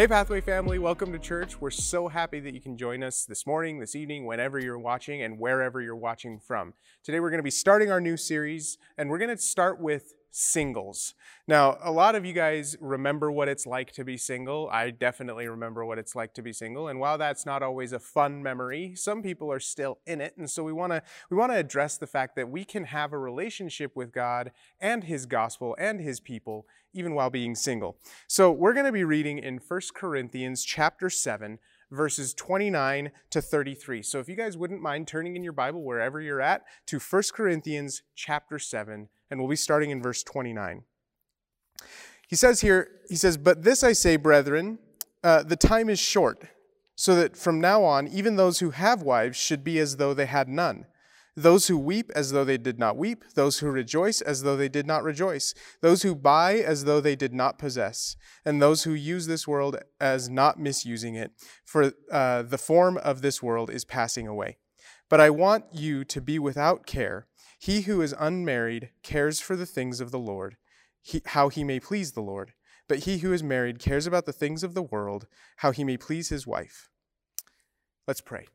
Hey, Pathway family, welcome to church. We're so happy that you can join us this morning, this evening, whenever you're watching, and wherever you're watching from. Today, we're going to be starting our new series, and we're going to start with singles. Now, a lot of you guys remember what it's like to be single. I definitely remember what it's like to be single. And while that's not always a fun memory, some people are still in it. And so we want to we want to address the fact that we can have a relationship with God and his gospel and his people even while being single. So, we're going to be reading in 1 Corinthians chapter 7 verses 29 to 33. So if you guys wouldn't mind turning in your Bible wherever you're at to 1 Corinthians chapter 7 and we'll be starting in verse 29. He says here, he says, But this I say, brethren, uh, the time is short, so that from now on, even those who have wives should be as though they had none. Those who weep as though they did not weep, those who rejoice as though they did not rejoice, those who buy as though they did not possess, and those who use this world as not misusing it, for uh, the form of this world is passing away. But I want you to be without care he who is unmarried cares for the things of the Lord, he, how he may please the Lord. But he who is married cares about the things of the world, how he may please his wife. Let's pray.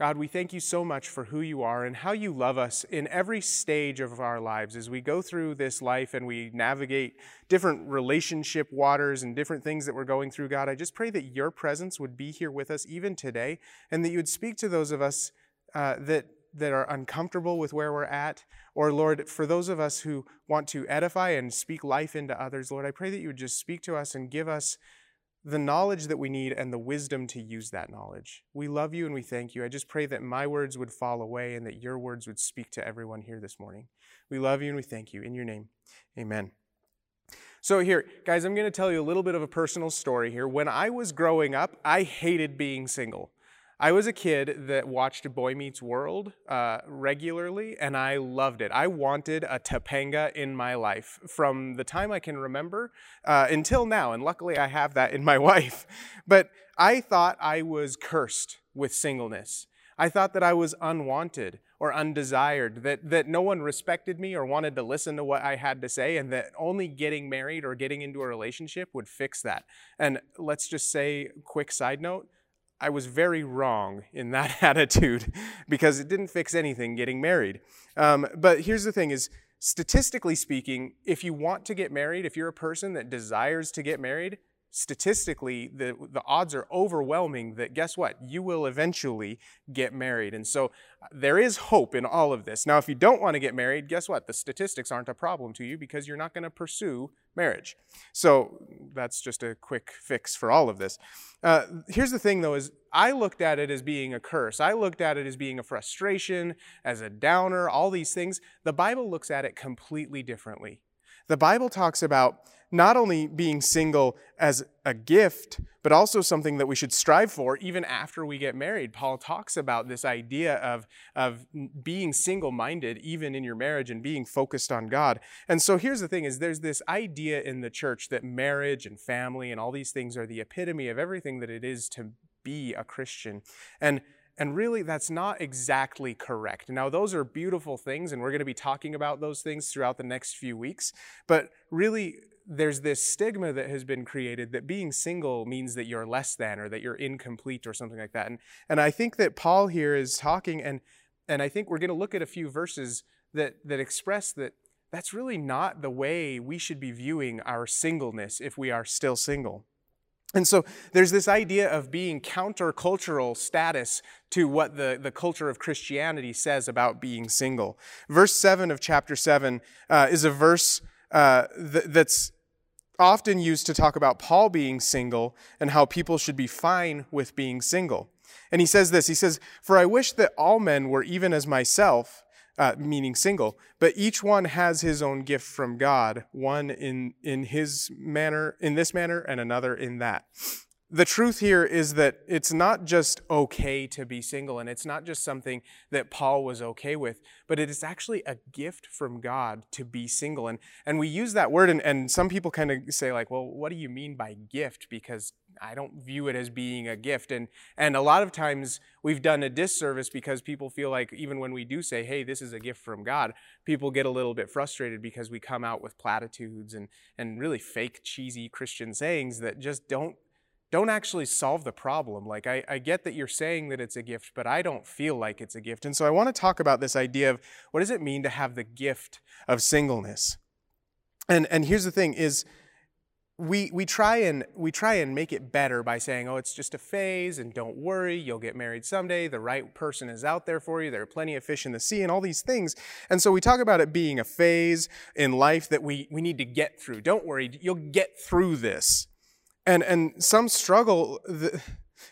God, we thank you so much for who you are and how you love us in every stage of our lives as we go through this life and we navigate different relationship waters and different things that we're going through. God, I just pray that your presence would be here with us even today and that you would speak to those of us uh, that that are uncomfortable with where we're at, or Lord, for those of us who want to edify and speak life into others, Lord, I pray that you would just speak to us and give us the knowledge that we need and the wisdom to use that knowledge. We love you and we thank you. I just pray that my words would fall away and that your words would speak to everyone here this morning. We love you and we thank you. In your name, amen. So, here, guys, I'm going to tell you a little bit of a personal story here. When I was growing up, I hated being single. I was a kid that watched Boy Meets World uh, regularly, and I loved it. I wanted a Topanga in my life from the time I can remember uh, until now, and luckily I have that in my wife. But I thought I was cursed with singleness. I thought that I was unwanted or undesired, that, that no one respected me or wanted to listen to what I had to say, and that only getting married or getting into a relationship would fix that. And let's just say, quick side note, I was very wrong in that attitude because it didn't fix anything getting married. Um, but here's the thing is, statistically speaking, if you want to get married, if you're a person that desires to get married, statistically, the, the odds are overwhelming that guess what? You will eventually get married. And so uh, there is hope in all of this. Now, if you don't want to get married, guess what? The statistics aren't a problem to you because you're not going to pursue marriage. So that's just a quick fix for all of this. Uh, here's the thing though is I looked at it as being a curse. I looked at it as being a frustration, as a downer, all these things. The Bible looks at it completely differently. The Bible talks about not only being single as a gift, but also something that we should strive for even after we get married. Paul talks about this idea of, of being single-minded even in your marriage and being focused on God. And so here's the thing is there's this idea in the church that marriage and family and all these things are the epitome of everything that it is to be a Christian. And and really, that's not exactly correct. Now, those are beautiful things, and we're going to be talking about those things throughout the next few weeks. But really, there's this stigma that has been created that being single means that you're less than or that you're incomplete or something like that. And, and I think that Paul here is talking, and, and I think we're going to look at a few verses that, that express that that's really not the way we should be viewing our singleness if we are still single. And so there's this idea of being countercultural status to what the, the culture of Christianity says about being single. Verse 7 of chapter 7 uh, is a verse uh, th- that's often used to talk about Paul being single and how people should be fine with being single. And he says this He says, For I wish that all men were even as myself, uh, meaning single, but each one has his own gift from God, one in, in his manner, in this manner, and another in that the truth here is that it's not just okay to be single, and it's not just something that Paul was okay with, but it is actually a gift from God to be single. And, and we use that word, and, and some people kind of say, like, well, what do you mean by gift? Because I don't view it as being a gift. And, and a lot of times we've done a disservice because people feel like even when we do say, hey, this is a gift from God, people get a little bit frustrated because we come out with platitudes and, and really fake, cheesy Christian sayings that just don't don't actually solve the problem. Like, I, I, get that you're saying that it's a gift, but I don't feel like it's a gift. And so I want to talk about this idea of what does it mean to have the gift of singleness? And, and here's the thing is we, we, try and, we try and make it better by saying, oh, it's just a phase and don't worry, you'll get married someday. The right person is out there for you. There are plenty of fish in the sea and all these things. And so we talk about it being a phase in life that we, we need to get through. Don't worry, you'll get through this and and some struggle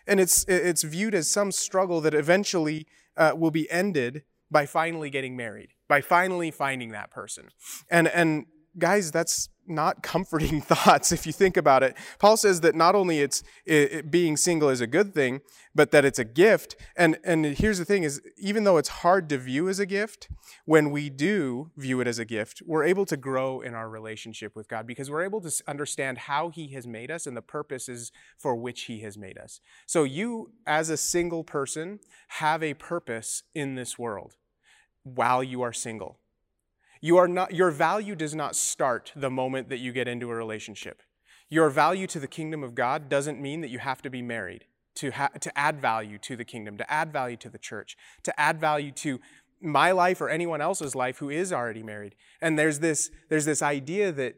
and it's it's viewed as some struggle that eventually uh, will be ended by finally getting married by finally finding that person. And and guys that's not comforting thoughts if you think about it. Paul says that not only it's it, being single is a good thing, but that it's a gift. And and here's the thing is even though it's hard to view as a gift, when we do view it as a gift, we're able to grow in our relationship with God because we're able to understand how he has made us and the purposes for which he has made us. So you as a single person have a purpose in this world while you are single. You are not, your value does not start the moment that you get into a relationship. Your value to the kingdom of God doesn't mean that you have to be married to, ha- to add value to the kingdom, to add value to the church, to add value to my life or anyone else's life who is already married. And there's this, there's this idea that,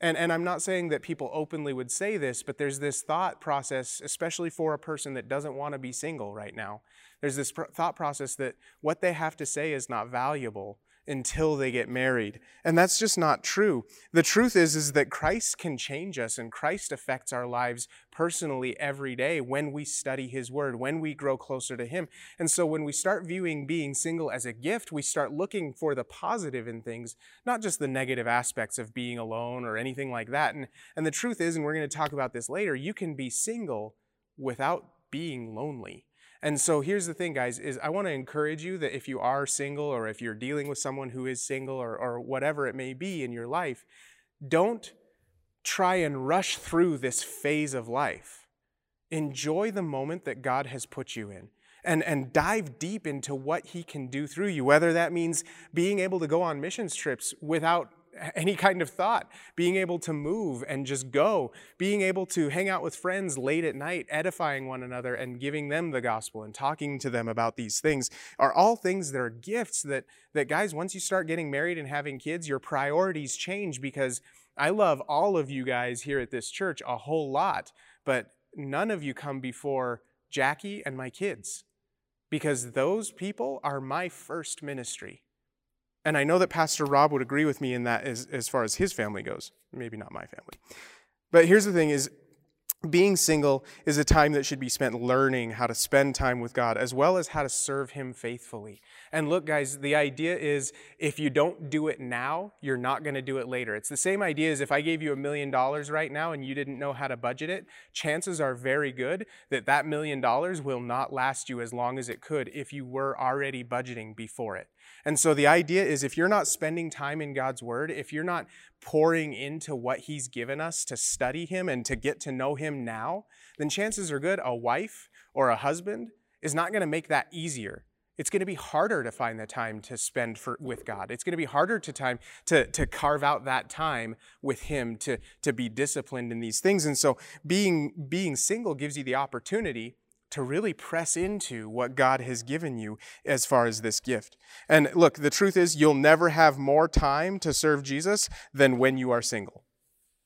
and, and I'm not saying that people openly would say this, but there's this thought process, especially for a person that doesn't want to be single right now. There's this pr- thought process that what they have to say is not valuable until they get married. And that's just not true. The truth is is that Christ can change us and Christ affects our lives personally every day when we study his word, when we grow closer to him. And so when we start viewing being single as a gift, we start looking for the positive in things, not just the negative aspects of being alone or anything like that. And and the truth is and we're going to talk about this later, you can be single without being lonely. And so here's the thing, guys, is I want to encourage you that if you are single or if you're dealing with someone who is single or, or whatever it may be in your life, don't try and rush through this phase of life. Enjoy the moment that God has put you in. And, and dive deep into what he can do through you, whether that means being able to go on missions trips without any kind of thought, being able to move and just go, being able to hang out with friends late at night, edifying one another and giving them the gospel and talking to them about these things are all things that are gifts that, that guys, once you start getting married and having kids, your priorities change because I love all of you guys here at this church a whole lot, but none of you come before Jackie and my kids because those people are my first ministry. And I know that Pastor Rob would agree with me in that as, as far as his family goes. Maybe not my family. But here's the thing is being single is a time that should be spent learning how to spend time with God as well as how to serve Him faithfully. And look, guys, the idea is if you don't do it now, you're not going to do it later. It's the same idea as if I gave you a million dollars right now and you didn't know how to budget it, chances are very good that that million dollars will not last you as long as it could if you were already budgeting before it. And so the idea is if you're not spending time in God's Word, if you're not pouring into what He's given us to study Him and to get to know Him now, then chances are good a wife or a husband is not going to make that easier. It's going to be harder to find the time to spend for, with God. It's going to be harder to time to, to carve out that time with Him to, to be disciplined in these things. And so being, being single gives you the opportunity to really press into what God has given you as far as this gift. And look, the truth is, you'll never have more time to serve Jesus than when you are single.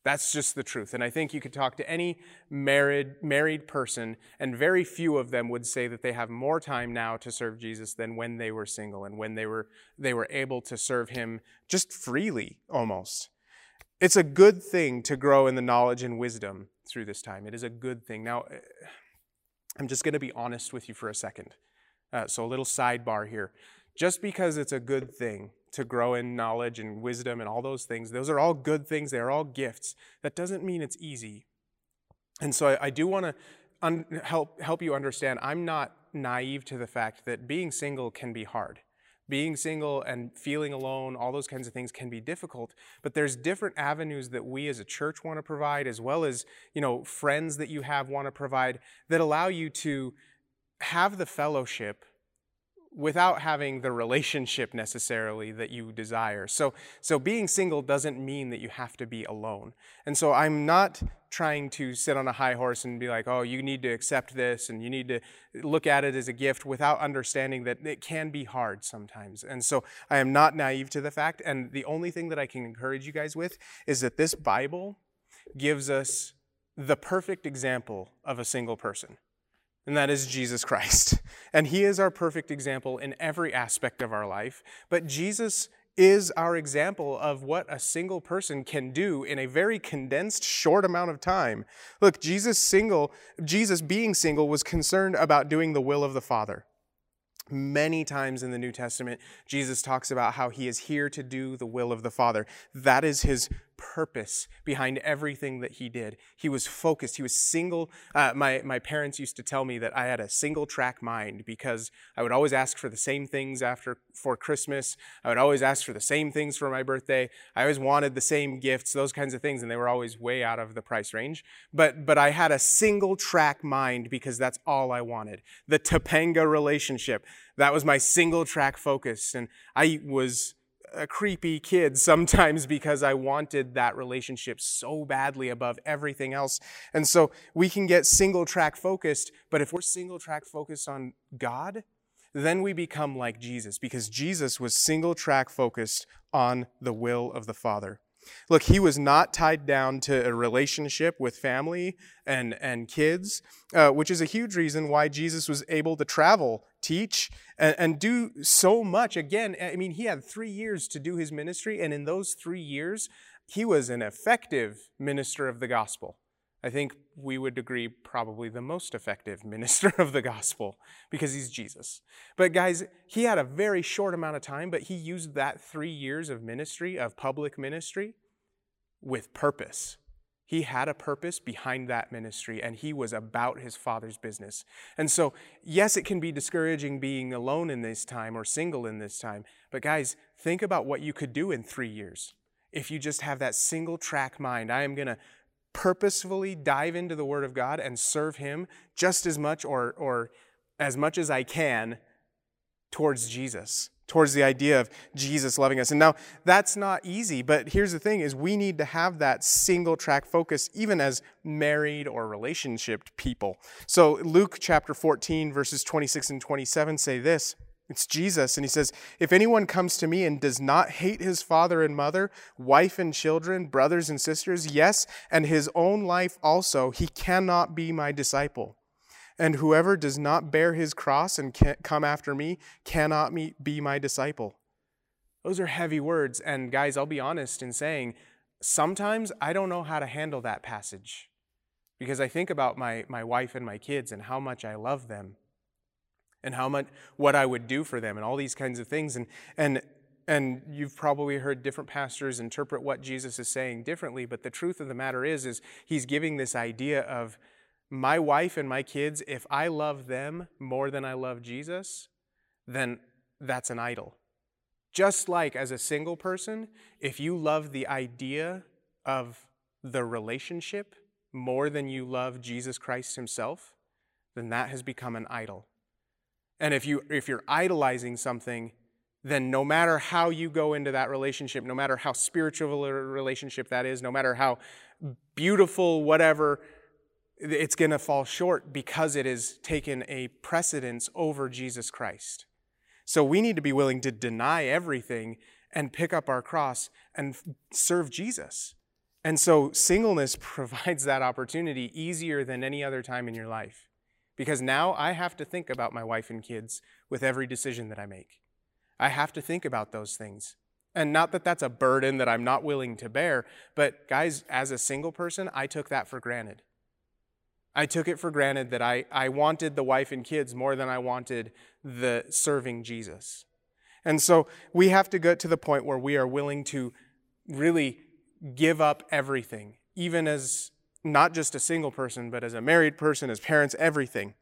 That's just the truth. And I think you could talk to any married, married person, and very few of them would say that they have more time now to serve Jesus than when they were single and when they were, they were able to serve him just freely almost. It's a good thing to grow in the knowledge and wisdom through this time. It is a good thing. Now, I'm just going to be honest with you for a second. Uh, so, a little sidebar here. Just because it's a good thing to grow in knowledge and wisdom and all those things, those are all good things, they are all gifts. That doesn't mean it's easy. And so, I, I do want to un- help, help you understand I'm not naive to the fact that being single can be hard being single and feeling alone, all those kinds of things can be difficult. But there's different avenues that we as a church want to provide, as well as, you know, friends that you have want to provide that allow you to have the fellowship without having the relationship necessarily that you desire. So, so being single doesn't mean that you have to be alone. And so I'm not trying to sit on a high horse and be like, oh, you need to accept this and you need to look at it as a gift without understanding that it can be hard sometimes. And so I am not naive to the fact. And the only thing that I can encourage you guys with is that this Bible gives us the perfect example of a single person and that is Jesus Christ. And he is our perfect example in every aspect of our life. But Jesus is our example of what a single person can do in a very condensed short amount of time. Look, Jesus single, Jesus being single was concerned about doing the will of the Father. Many times in the New Testament, Jesus talks about how he is here to do the will of the Father. That is his purpose behind everything that he did. He was focused. He was single. Uh, my, my parents used to tell me that I had a single track mind because I would always ask for the same things after for Christmas. I would always ask for the same things for my birthday. I always wanted the same gifts, those kinds of things, and they were always way out of the price range. But, but I had a single track mind because that's all I wanted. The Topanga relationship. That was my single track focus. And I was a creepy kid sometimes because I wanted that relationship so badly above everything else. And so we can get single track focused, but if we're single track focused on God, then we become like Jesus because Jesus was single track focused on the will of the Father. Look, he was not tied down to a relationship with family and, and kids, uh, which is a huge reason why Jesus was able to travel, teach, and, and do so much. Again, I mean, he had three years to do his ministry, and in those three years, he was an effective minister of the gospel. I think we would agree probably the most effective minister of the gospel because he's Jesus. But guys, he had a very short amount of time, but he used that three years of ministry, of public ministry, with purpose. He had a purpose behind that ministry, and he was about his father's business. And so, yes, it can be discouraging being alone in this time or single in this time, but guys, think about what you could do in three years if you just have that single track mind. I am going to purposefully dive into the Word of God and serve Him just as much or, or as much as I can towards Jesus, towards the idea of Jesus loving us. And now that's not easy, but here's the thing is we need to have that single track focus even as married or relationship people. So Luke chapter 14 verses 26 and 27 say this, it's Jesus. And he says, If anyone comes to me and does not hate his father and mother, wife and children, brothers and sisters, yes, and his own life also, he cannot be my disciple. And whoever does not bear his cross and come after me cannot be my disciple. Those are heavy words. And guys, I'll be honest in saying, sometimes I don't know how to handle that passage because I think about my, my wife and my kids and how much I love them and how much what I would do for them and all these kinds of things. And and and you've probably heard different pastors interpret what Jesus is saying differently, but the truth of the matter is is he's giving this idea of my wife and my kids, if I love them more than I love Jesus, then that's an idol. Just like as a single person, if you love the idea of the relationship more than you love Jesus Christ himself, then that has become an idol. And if you if you're idolizing something, then no matter how you go into that relationship, no matter how spiritual a relationship that is, no matter how beautiful whatever, it's going to fall short because it has taken a precedence over Jesus Christ. So we need to be willing to deny everything and pick up our cross and serve Jesus. And so singleness provides that opportunity easier than any other time in your life. Because now I have to think about my wife and kids with every decision that I make. I have to think about those things. And not that that's a burden that I'm not willing to bear, but guys, as a single person, I took that for granted. I took it for granted that I, I wanted the wife and kids more than I wanted the serving Jesus. And so we have to get to the point where we are willing to really give up everything, even as not just a single person, but as a married person, as parents, everything.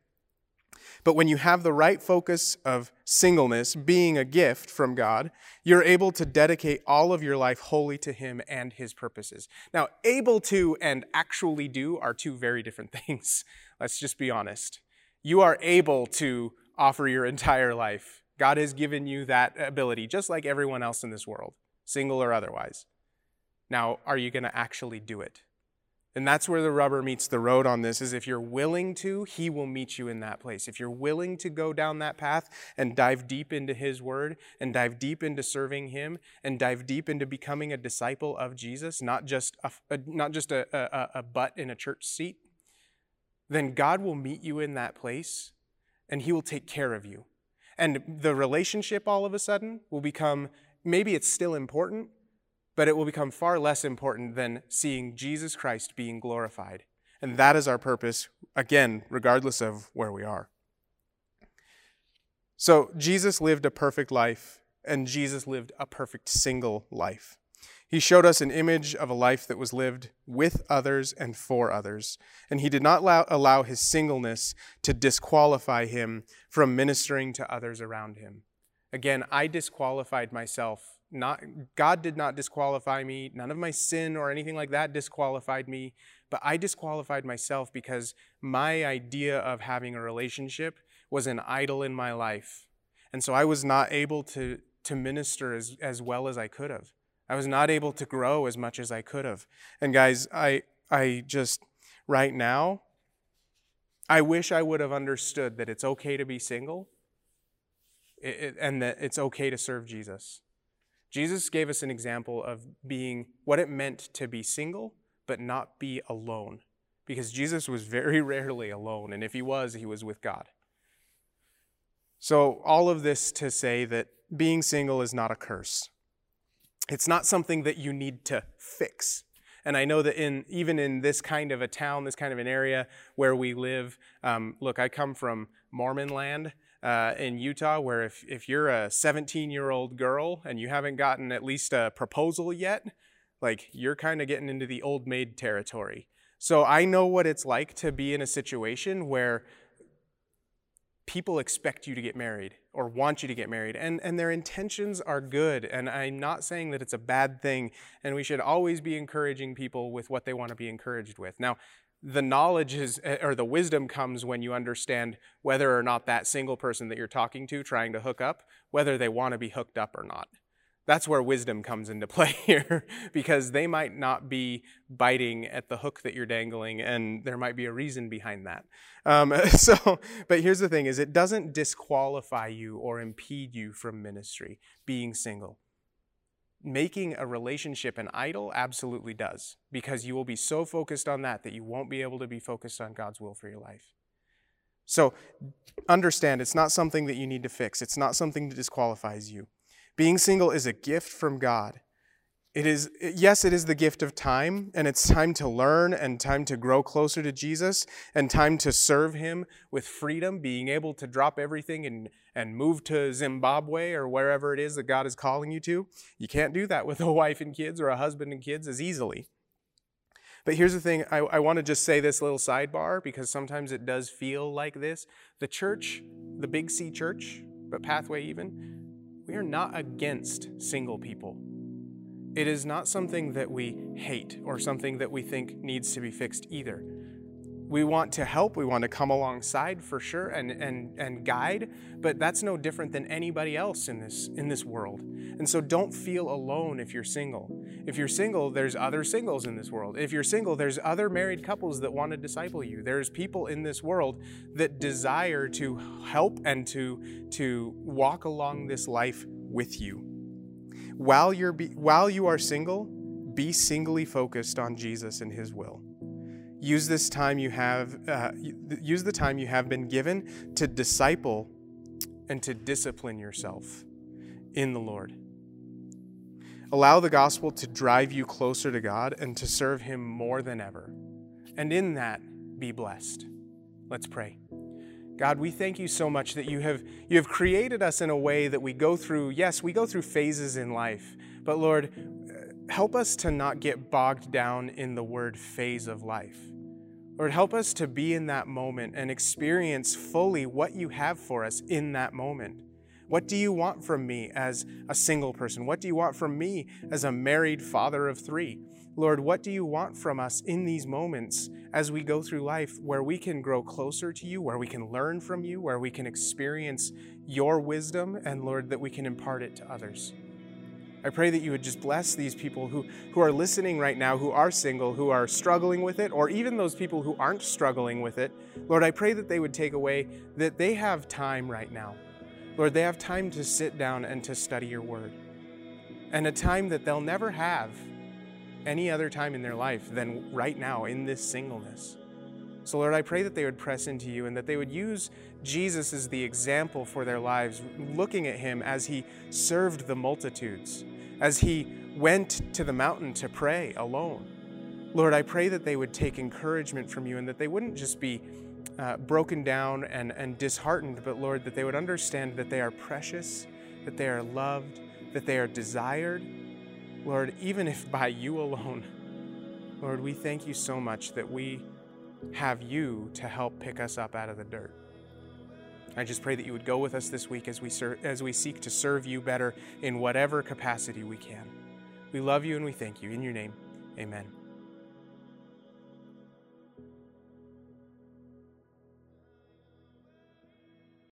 But when you have the right focus of singleness being a gift from God, you're able to dedicate all of your life wholly to Him and His purposes. Now, able to and actually do are two very different things. Let's just be honest. You are able to offer your entire life God has given you that ability, just like everyone else in this world, single or otherwise. Now, are you going to actually do it? And that's where the rubber meets the road on this is if you're willing to, he will meet you in that place. If you're willing to go down that path and dive deep into his word and dive deep into serving him and dive deep into becoming a disciple of Jesus, not just a, a not just a, a, a butt in a church seat, then God will meet you in that place and he will take care of you. And the relationship all of a sudden will become maybe it's still important, but it will become far less important than seeing Jesus Christ being glorified. And that is our purpose, again, regardless of where we are. So, Jesus lived a perfect life, and Jesus lived a perfect single life. He showed us an image of a life that was lived with others and for others. And he did not allow, allow, his singleness to disqualify him from ministering to others around him. Again, I disqualified myself not God did not disqualify me. None of my sin or anything like that disqualified me, but I disqualified myself because my idea of having a relationship was an idol in my life. And so I was not able to to minister as, as well as I could have. I was not able to grow as much as I could have. And guys, I I just right now I wish I would have understood that it's okay to be single and that it's okay to serve Jesus. Jesus gave us an example of being what it meant to be single, but not be alone. Because Jesus was very rarely alone, and if he was, he was with God. So, all of this to say that being single is not a curse. It's not something that you need to fix. And I know that in even in this kind of a town, this kind of an area where we live, um, look, I come from Mormon land, uh, in Utah where if, if you're a 17 year old girl and you haven't gotten at least a proposal yet, like you're kind of getting into the old maid territory. So I know what it's like to be in a situation where people expect you to get married or want you to get married and, and their intentions are good and i'm not saying that it's a bad thing and we should always be encouraging people with what they want to be encouraged with now the knowledge is eh, or the wisdom comes when you understand whether or not that single person that you're talking to trying to hook up whether they want to be hooked up or not. That's where wisdom comes into play here because they might not be biting at the hook that you're dangling and there might be a reason behind that. Um, so but here's the thing is it doesn't disqualify you or impede you from ministry being single making a relationship an idol absolutely does because you will be so focused on that that you won't be able to be focused on God's will for your life. So understand it's not something that you need to fix, it's not something that disqualifies you. Being single is a gift from God. It is, yes, it is the gift of time, and it's time to learn and time to grow closer to Jesus and time to serve Him with freedom, being able to drop everything and, and move to Zimbabwe or wherever it is that God is calling you to. You can't do that with a wife and kids or a husband and kids as easily. But here's the thing I, I want to just say this little sidebar because sometimes it does feel like this. The church, the Big C church, but Pathway even, we are not against single people. It is not something that we hate or something that we think needs to be fixed either. We want to help, we want to come alongside for sure and, and, and guide, but that's no different than anybody else in this, in this world. And so don't feel alone if you're single. If you're single, there's other singles in this world. If you're single, there's other married couples that want to disciple you. There's people in this world that desire to help and to, to walk along this life with you while, you're be, while you are single, be singly focused on Jesus and His will. Use this time you have, uh, use the time you have been given to disciple and to discipline yourself in the Lord. Allow the gospel to drive you closer to God and to serve Him more than ever. And in that, be blessed. Let's pray. God, we thank you so much that you have, you have created us in a way that we go through, yes, we go through phases in life, but Lord, help us to not get bogged down in the word phase of life. Lord, help us to be in that moment and experience fully what you have for us in that moment. What do you want from me as a single person? What do you want from me as a married father of three? Lord, what do you want from us in these moments as we go through life where we can grow closer to you, where we can learn from you, where we can experience your wisdom, and Lord, that we can impart it to others? I pray that you would just bless these people who, who are listening right now, who are single, who are struggling with it, or even those people who aren't struggling with it. Lord, I pray that they would take away that they have time right now Lord, they have time to sit down and to study your word. And a time that they'll never have any other time in their life than right now in this singleness. So, Lord, I pray that they would press into you and that they would use Jesus as the example for their lives, looking at him as he served the multitudes, as he went to the mountain to pray alone. Lord, I pray that they would take encouragement from you and that they wouldn't just be uh, broken down and, and disheartened, but Lord, that they would understand that they are precious, that they are loved, that they are desired. Lord, even if by you alone, Lord, we thank you so much that we have you to help pick us up out of the dirt. I just pray that you would go with us this week as we, ser- as we seek to serve you better in whatever capacity we can. We love you and we thank you. In your name, amen.